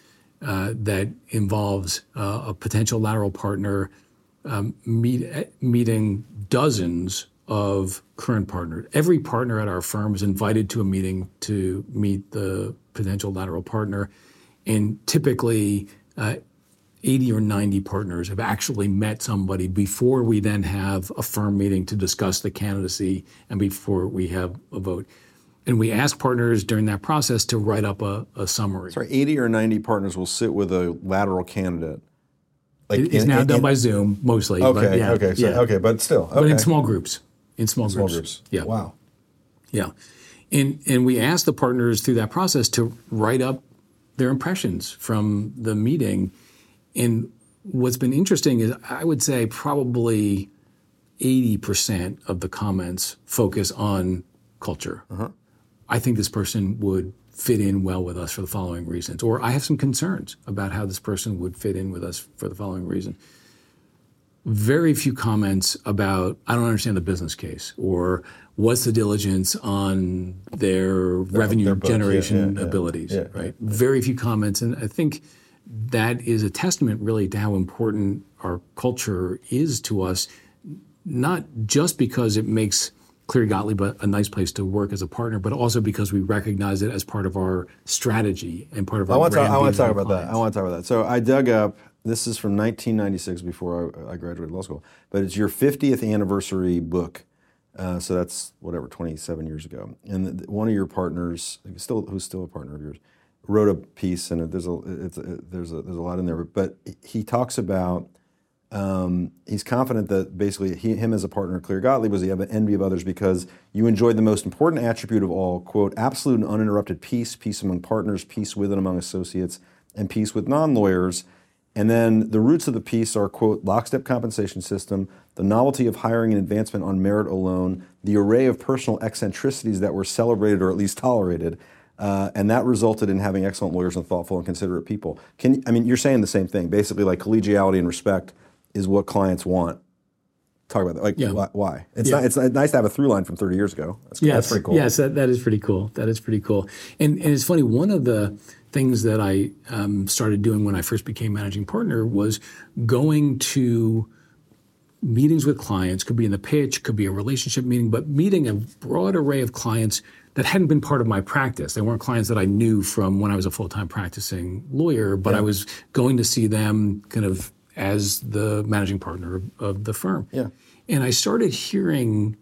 uh, that involves uh, a potential lateral partner um, meet, meeting dozens of current partners. Every partner at our firm is invited to a meeting to meet the potential lateral partner, and typically. Uh, 80 or 90 partners have actually met somebody before we then have a firm meeting to discuss the candidacy and before we have a vote. And we ask partners during that process to write up a, a summary. Sorry, 80 or 90 partners will sit with a lateral candidate. Like It- it's in- now in- done in- by Zoom mostly. Okay, but yeah, okay, so, yeah. okay, but still, okay. But in small groups. In small, Small groups. groups. Yeah. Wow. Yeah. And and we asked the partners through that process to write up their impressions from the meeting. And what's been interesting is I would say probably 80% of the comments focus on culture. Uh-huh. I think this person would fit in well with us for the following reasons. Or I have some concerns about how this person would fit in with us for the following reason very few comments about I don't understand the business case or what's the diligence on their revenue their books, generation yeah, yeah. abilities, Yeah, right? Very few comments, and I think that is a testament really to how important our culture is to us, not just because it makes Cleary Gottlieb a, a nice place to work as a partner, but also because we recognize it as part of our strategy and part of our I want to. brand I want to talk about that. I want to talk about that. So I dug up. This is from 1996, before I, I graduated law school. But it's your 50th anniversary book. Uh, so that's whatever 27 years ago. And th- one of your partners, still who's still a partner of yours, wrote a piece, and it- there's a it's a, there's a there's a lot in there. But he talks about um, he's confident that basically he, him as a partner, Cleary Gottlieb, was the envy of others because you enjoyed the most important attribute of all, quote, absolute and uninterrupted peace, peace among partners, peace with and among associates, and peace with non-lawyers. And then the roots of the peace are, quote, lockstep compensation system, the novelty of hiring and advancement on merit alone, the array of personal eccentricities that were celebrated or at least tolerated, uh, and that resulted in having excellent lawyers and thoughtful and considerate people. Can I mean you're saying the same thing, basically like collegiality and respect is what clients want. Talk about that. Like Yeah. why? why? It's Yeah. not, it's nice to have a through line from 30 years ago. That's, Yes, that's pretty cool. Yes, that, that is pretty cool. That is pretty cool. And, and it's funny, one of the things that I um, started doing when I first became managing partner was going to meetings with clients, could be in the pitch, could be a relationship meeting, but meeting a broad array of clients that hadn't been part of my practice. They weren't clients that I knew from when I was a full time practicing lawyer, but I was going to see them kind of as the managing partner of, the firm. Yeah. And I started hearing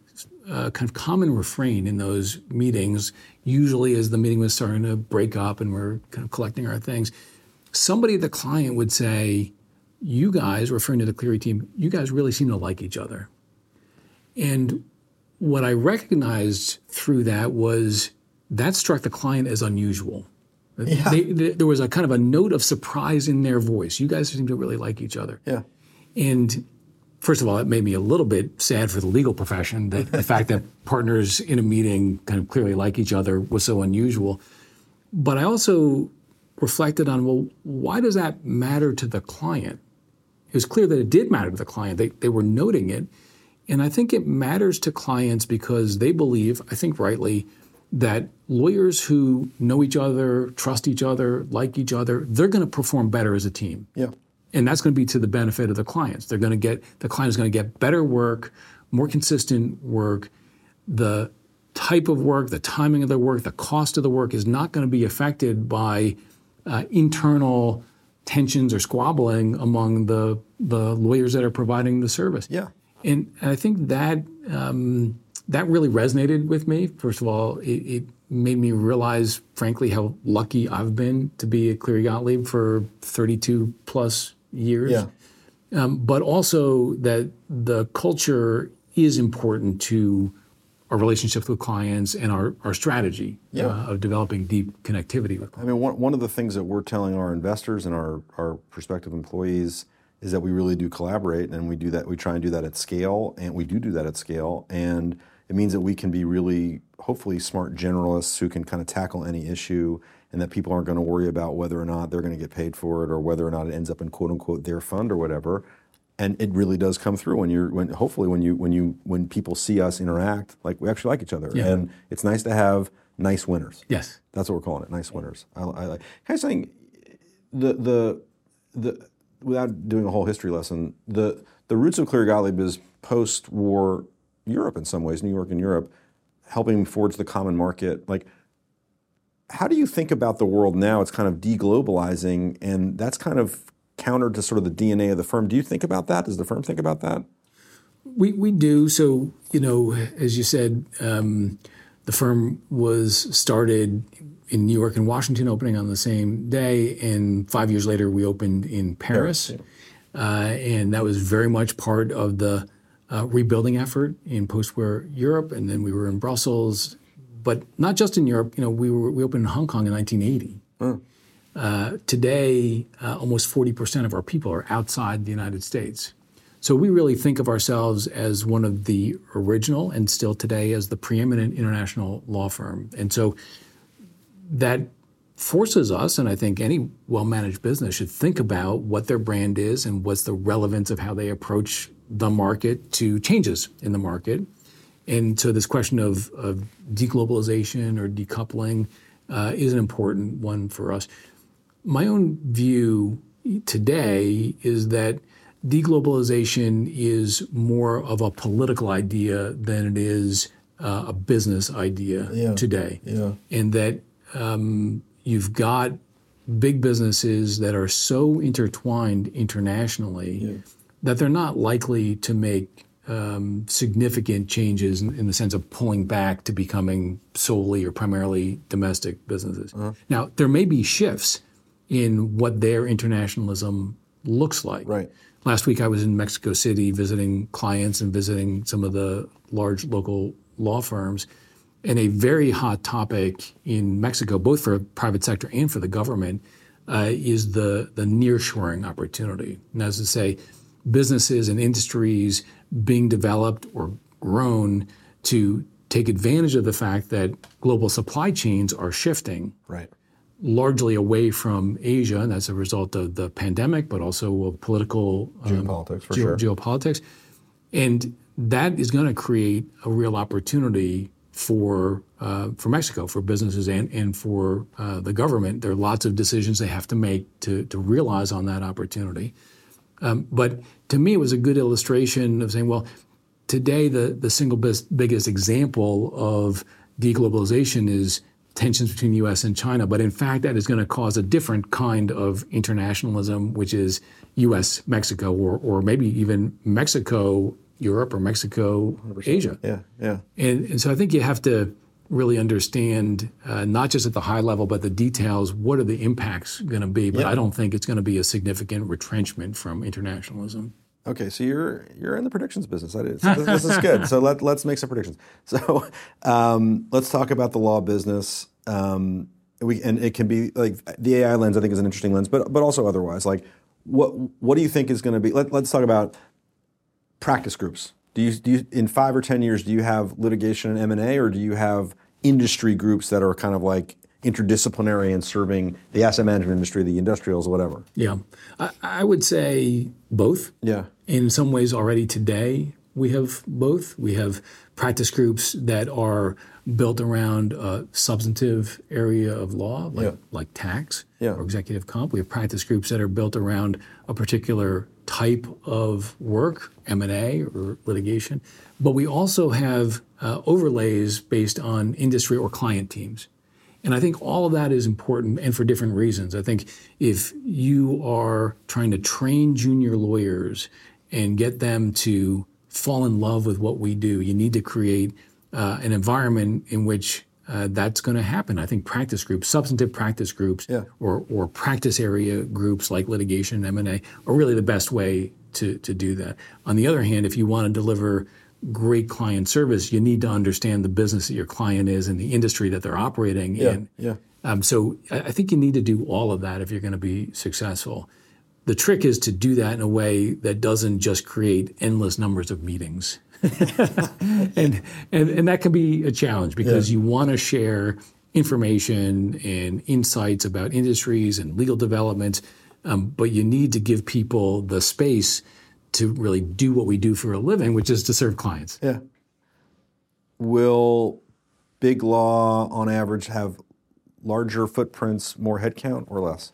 a kind of common refrain in those meetings, usually as the meeting was starting to break up and we're kind of collecting our things. Somebody, the client, would say, You guys, referring to the Cleary team, you guys really seem to like each other. And what I recognized through that was that struck the client as unusual. They, they- there was a kind of a note of surprise in their voice. You guys seem to really like each other. Yeah. And first of all, it made me a little bit sad for the legal profession that the fact that (laughs) partners in a meeting kind of clearly like each other was so unusual. But I also reflected on, well, why does that matter to the client? It was clear that it did matter to the client. They, they were noting it. And I think it matters to clients because they believe, I think rightly, that lawyers who know each other, trust each other, like each other, they're going to perform better as a team Yeah. and that's going to be to the benefit of the clients. They're going to get the client is going to get better work, more consistent work. The type of work, the timing of the work, the cost of the work is not going to be affected by uh, internal tensions or squabbling among the the lawyers that are providing the service. Yeah. And I think that um, that really resonated with me. First of all, it, it, made me realize, frankly, how lucky I've been to be at Cleary Gottlieb for 32 plus years. Yeah. Um, but also that the culture is important to our relationships with clients and our, our strategy Yeah. uh, of developing deep connectivity with I mean, one, one of the things that we're telling our investors and our, our prospective employees is that we really do collaborate and we do that, we try and do that at scale, and we do do that at scale. And it means that we can be really, hopefully, smart generalists who can kind of tackle any issue and that people aren't going to worry about whether or not they're going to get paid for it or whether or not it ends up in quote unquote their fund or whatever. And it really does come through when you're when hopefully when you when you when people see us interact like we actually like each other Yeah. and it's nice to have nice winners. Yes. That's what we're calling it, nice winners. I, I like. Kind of saying, the the the without doing a whole history lesson, the the roots of Cleary Gottlieb is post-war Europe in some ways, New York and Europe, helping forge the common market. Like, how do you think about the world now? It's kind of deglobalizing, and that's kind of counter to sort of the DNA of the firm. Do you think about that? Does the firm think about that? We, we do. So, you know, as you said, um, the firm was started in New York and Washington, opening on the same day. And five years later, we opened in Paris. Uh, and that was very much part of the uh, rebuilding effort in post war Europe. And then we were in Brussels, but not just in Europe. You know, we, were, we opened in Hong Kong in 1980. Uh, today, uh, almost 40% of our people are outside the United States. So we really think of ourselves as one of the original and still today as the preeminent international law firm. And so that forces us, and I think any well managed business should think about what their brand is and what's the relevance of how they approach the market to changes in the market. And so this question of, of deglobalization or decoupling uh, is an important one for us. My own view today is that deglobalization is more of a political idea than it is uh, a business idea Yeah. today. Yeah. And that um, you've got big businesses that are so intertwined internationally that they're not likely to make um, significant changes in, in the sense of pulling back to becoming solely or primarily domestic businesses. Now, there may be shifts in what their internationalism looks like. Right. Last week, I was in Mexico City visiting clients and visiting some of the large local law firms. And a very hot topic in Mexico, both for the private sector and for the government, uh, is the, the nearshoring opportunity. And as to say, businesses and industries being developed or grown to take advantage of the fact that global supply chains are shifting Right. largely away from Asia, and that's a result of the pandemic, but also of political um, Geopolitics, for geo- sure. geopolitics. And that is going to create a real opportunity for uh, for Mexico, for businesses and, and for uh, the government. There are lots of decisions they have to make to, to realize on that opportunity. Um, but to me, it was a good illustration of saying, well, today the, the single best, biggest example of deglobalization is tensions between the U.S. and China. But in fact, that is going to cause a different kind of internationalism, which is U.S. Mexico, or or maybe even Mexico Europe or Mexico Asia. Yeah. Yeah. And, and so I think you have to really understand, uh, not just at the high level, but the details. What are the impacts going to be? But Yeah. I don't think it's going to be a significant retrenchment from internationalism. Okay, so you're you're in the predictions business. That is. So (laughs) this, this is good. So let let's make some predictions. So um, let's talk about the law business. Um, we and it can be like the AI lens. I think is an interesting lens, but but also otherwise. Like what what do you think is going to be? Let, let's talk about practice groups. Do you do you, in five or ten years? Do you have litigation and M and A, or do you have industry groups that are kind of like interdisciplinary and serving the asset management industry, the industrials, whatever? Yeah, I, I would say both. Yeah. In some ways, already today, we have both. We have practice groups that are built around a substantive area of law, like, Yeah. like tax Yeah. or executive comp. We have practice groups that are built around a particular type of work, M&A or litigation. But we also have uh, overlays based on industry or client teams. And I think all of that is important and for different reasons. I think if you are trying to train junior lawyers and get them to fall in love with what we do, you need to create uh, an environment in which uh, that's going to happen. I think practice groups, substantive practice groups, yeah. or, or practice area groups like litigation and M&A are really the best way to, to do that. On the other hand, if you want to deliver great client service, you need to understand the business that your client is and the industry that they're operating yeah. in. Yeah. Um, so I think you need to do all of that if you're going to be successful. The trick is to do that in a way that doesn't just create endless numbers of meetings. (laughs) and, and and that can be a challenge because yeah. you want to share information and insights about industries and legal developments, um, but you need to give people the space to really do what we do for a living, which is to serve clients. Yeah. Will big law on average have larger footprints, more headcount, or less?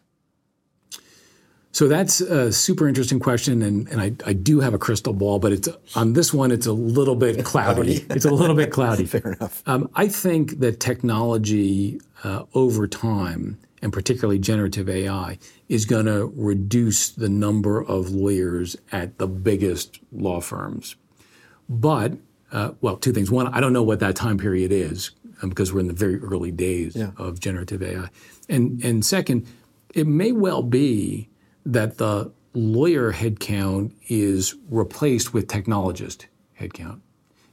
So that's a super interesting question, and, and I, I, do have a crystal ball, but it's on this one. It's a little bit (laughs) cloudy. it's a little bit (laughs) cloudy. Fair enough. Um, I think that technology uh, over time, and particularly generative AI, is going to reduce the number of lawyers at the biggest law firms. But uh, well, two things. One, I don't know what that time period is um, because we're in the very early days yeah. of generative AI, and and second, it may well be that the lawyer headcount is replaced with technologist headcount.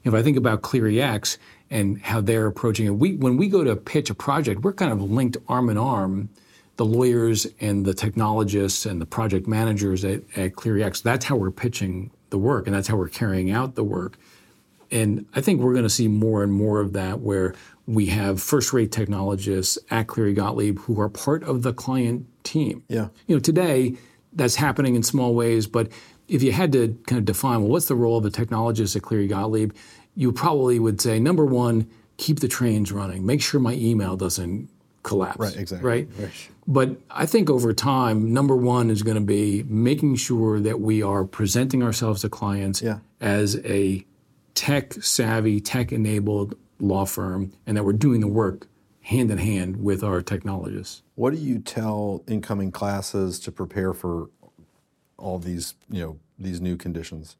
If I think about ClearyX and how they're approaching it, we, when we go to pitch a project, we're kind of linked arm in arm, the lawyers and the technologists and the project managers at, at. That's how we're pitching the work and that's how we're carrying out the work. And I think we're going to see more and more of that where we have first rate technologists at Cleary Gottlieb who are part of the client team. Yeah. You know, today that's happening in small ways, but if you had to kind of define, well, what's the role of a technologist at Cleary Gottlieb, you probably would say, number one, keep the trains running, make sure my email doesn't collapse. Right, exactly. Right? But I think over time, number one is going to be making sure that we are presenting ourselves to clients yeah. as a tech savvy, tech enabled law firm and that we're doing the work hand in hand with our technologists. What do you tell incoming classes to prepare for all these, you know, these new conditions?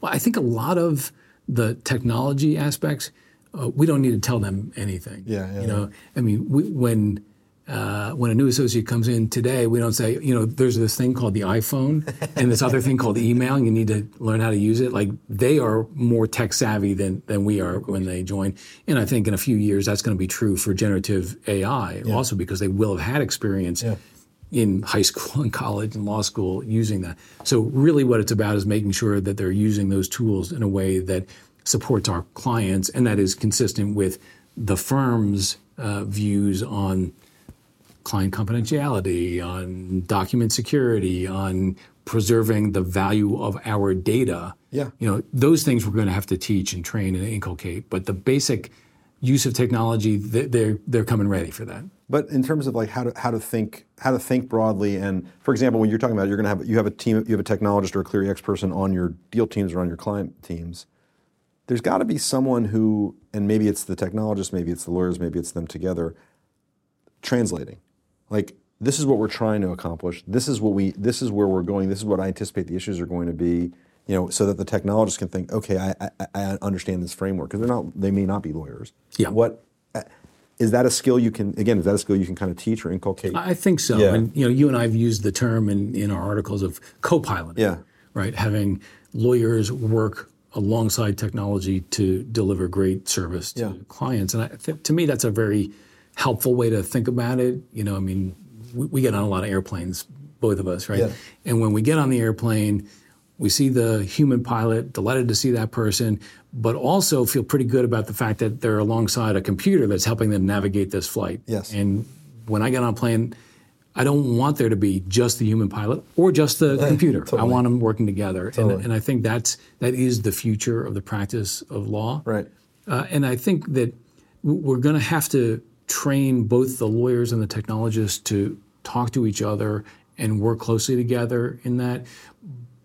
Well, I think a lot of the technology aspects, uh, we don't need to tell them anything. Yeah, yeah You know, I mean, we, when uh, when a new associate comes in today, we don't say, you know, there's this thing called the iPhone and this other thing called email, and you need to learn how to use it. Like they are more tech savvy than than we are when they join. And I think in a few years that's going to be true for generative AI yeah. also because they will have had experience. Yeah. In high school and college and law school using that. So, really, what it's about is making sure that they're using those tools in a way that supports our clients and that is consistent with the firm's uh, views on client confidentiality, on document security, on preserving the value of our data. Yeah. You know, those things we're going to have to teach and train and inculcate. But the basic use of technology, they're they're coming ready for that. But in terms of like how to how to think how to think broadly, and for example, when you're talking about you're going to have you have a team you have a technologist or a ClearyX person on your deal teams or on your client teams. There's got to be someone who, and maybe it's the technologist, maybe it's the lawyers, maybe it's them together, translating like this is what we're trying to accomplish. This is what we. This is where we're going. This is what I anticipate the issues are going to be. You know, so that the technologists can think, okay, I, I, I understand this framework because they're not. They may not be lawyers. Yeah. What is that a skill you can again? Is that a skill you can kind of teach or inculcate? I think so. Yeah. And you know, you and I have used the term in, in our articles of co-pilot. Yeah. Right. Having lawyers work alongside technology to deliver great service to Yeah. clients, and I, th- to me, that's a very helpful way to think about it. You know, I mean, we, we get on a lot of airplanes, both of us, right? Yeah. And when we get on the airplane, we see the human pilot, delighted to see that person, but also feel pretty good about the fact that they're alongside a computer that's helping them navigate this flight. Yes. And when I get on a plane, I don't want there to be just the human pilot or just the computer. totally. I want them working together. Totally. And, and I think that's that is the future of the practice of law. right. Uh, and I think that we're going to have to train both the lawyers and the technologists to talk to each other and work closely together in that.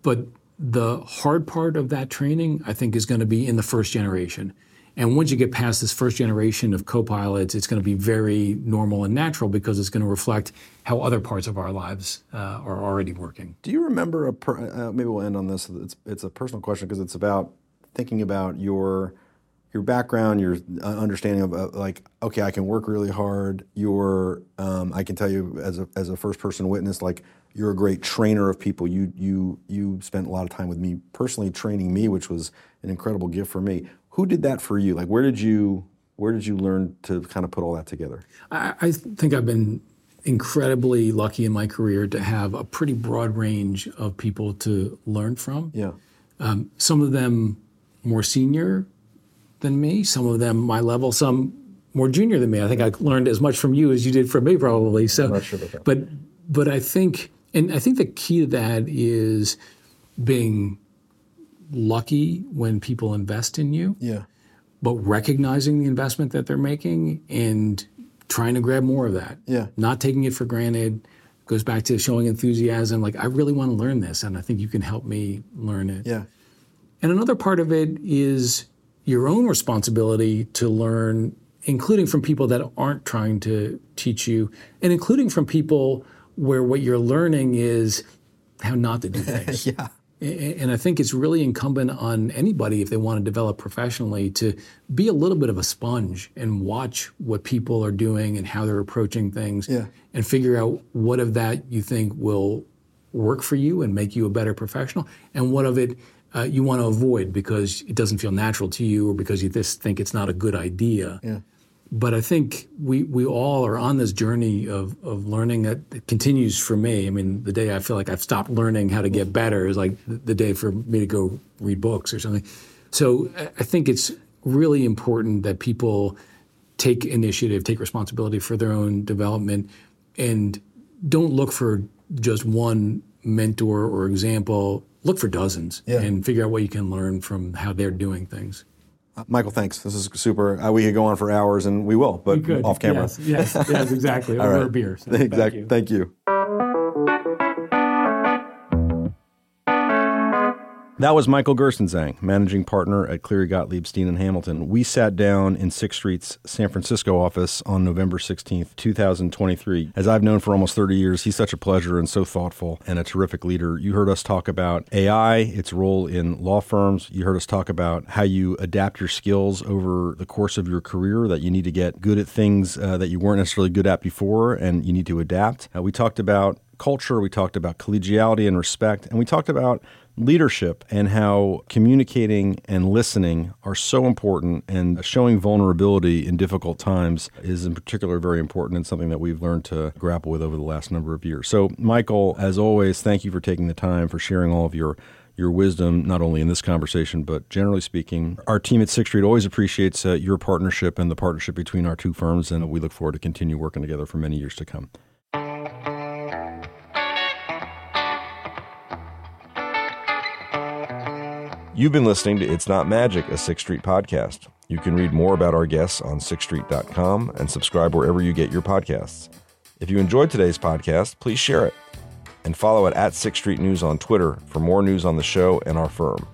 But the hard part of that training, I think, is going to be in the first generation. And once you get past this first generation of co-pilots, it's going to be very normal and natural because it's going to reflect how other parts of our lives uh, are already working. Do you remember a? Per, uh, maybe we'll end on this. It's it's a personal question because it's about thinking about your your background, your uh, understanding of uh, like, okay, I can work really hard. Your, um, I can tell you as a as a first person witness, like you're a great trainer of people. You you you spent a lot of time with me personally training me, which was an incredible gift for me. Who did that for you? Like, where did you where did you learn to kind of put all that together? I, I think I've been incredibly lucky in my career to have a pretty broad range of people to learn from. Yeah. Um, some of them more senior than me, some of them my level, some more junior than me. I think I learned as much from you as you did from me, probably. So, I'm not sure but but I think, and I think the key to that is being lucky when people invest in you, Yeah. but recognizing the investment that they're making and trying to grab more of that. Yeah. Not taking it for granted. Goes back to showing enthusiasm. Like I really want to learn this, and I think you can help me learn it. Yeah. And another part of it is your own responsibility to learn, including from people that aren't trying to teach you, and including from people where what you're learning is how not to do (laughs) things. Yeah. And I think it's really incumbent on anybody if they want to develop professionally to be a little bit of a sponge and watch what people are doing and how they're approaching things Yeah. and figure out what of that you think will work for you and make you a better professional and what of it uh, you want to avoid because it doesn't feel natural to you or because you just think it's not a good idea. Yeah. But I think we, we all are on this journey of, of learning that continues for me. I mean, the day I feel like I've stopped learning how to get better is like the day for me to go read books or something. So I think it's really important that people take initiative, take responsibility for their own development, and don't look for just one mentor or example. Look for dozens Yeah. and figure out what you can learn from how they're doing things. Uh, Michael, thanks. This is super. Uh, we could go on for hours, and we will, but off camera. Yes, yes, yes exactly. (laughs) Over right. a beer. So (laughs) thank you. Thank you. That was Michael Gerstenzang, managing partner at Cleary Gottlieb Steen and Hamilton. We sat down in Sixth Street's San Francisco office on November 16th, 2023. As I've known for almost 30 years, he's such a pleasure and so thoughtful and a terrific leader. You heard us talk about AI, its role in law firms. You heard us talk about how you adapt your skills over the course of your career, that you need to get good at things uh, that you weren't necessarily good at before and you need to adapt. Uh, we talked about culture, we talked about collegiality and respect, and we talked about leadership and how communicating and listening are so important and showing vulnerability in difficult times is in particular very important and something that we've learned to grapple with over the last number of years. So Michael, as always, thank you for taking the time for sharing all of your your wisdom, not only in this conversation, but generally speaking. Our team at Sixth Street always appreciates uh, your partnership and the partnership between our two firms, and we look forward to continue working together for many years to come. You've been listening to It's Not Magic, a Sixth Street podcast. You can read more about our guests on sixthstreet.com and subscribe wherever you get your podcasts. If you enjoyed today's podcast, please share it and follow it at Sixth Street News on Twitter for more news on the show and our firm.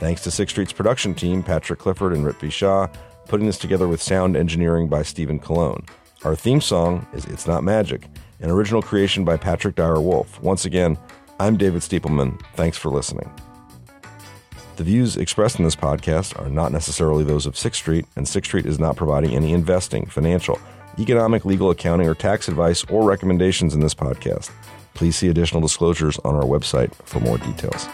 Thanks to Sixth Street's production team, Patrick Clifford and Ritvi Shah, putting this together with sound engineering by Stephen Cologne. Our theme song is It's Not Magic, an original creation by Patrick Dyer Wolf. Once again, I'm David Stiepleman. Thanks for listening. The views expressed in this podcast are not necessarily those of Sixth Street, and Sixth Street is not providing any investing, financial, economic, legal, accounting, or tax advice or recommendations in this podcast. Please see additional disclosures on our website for more details.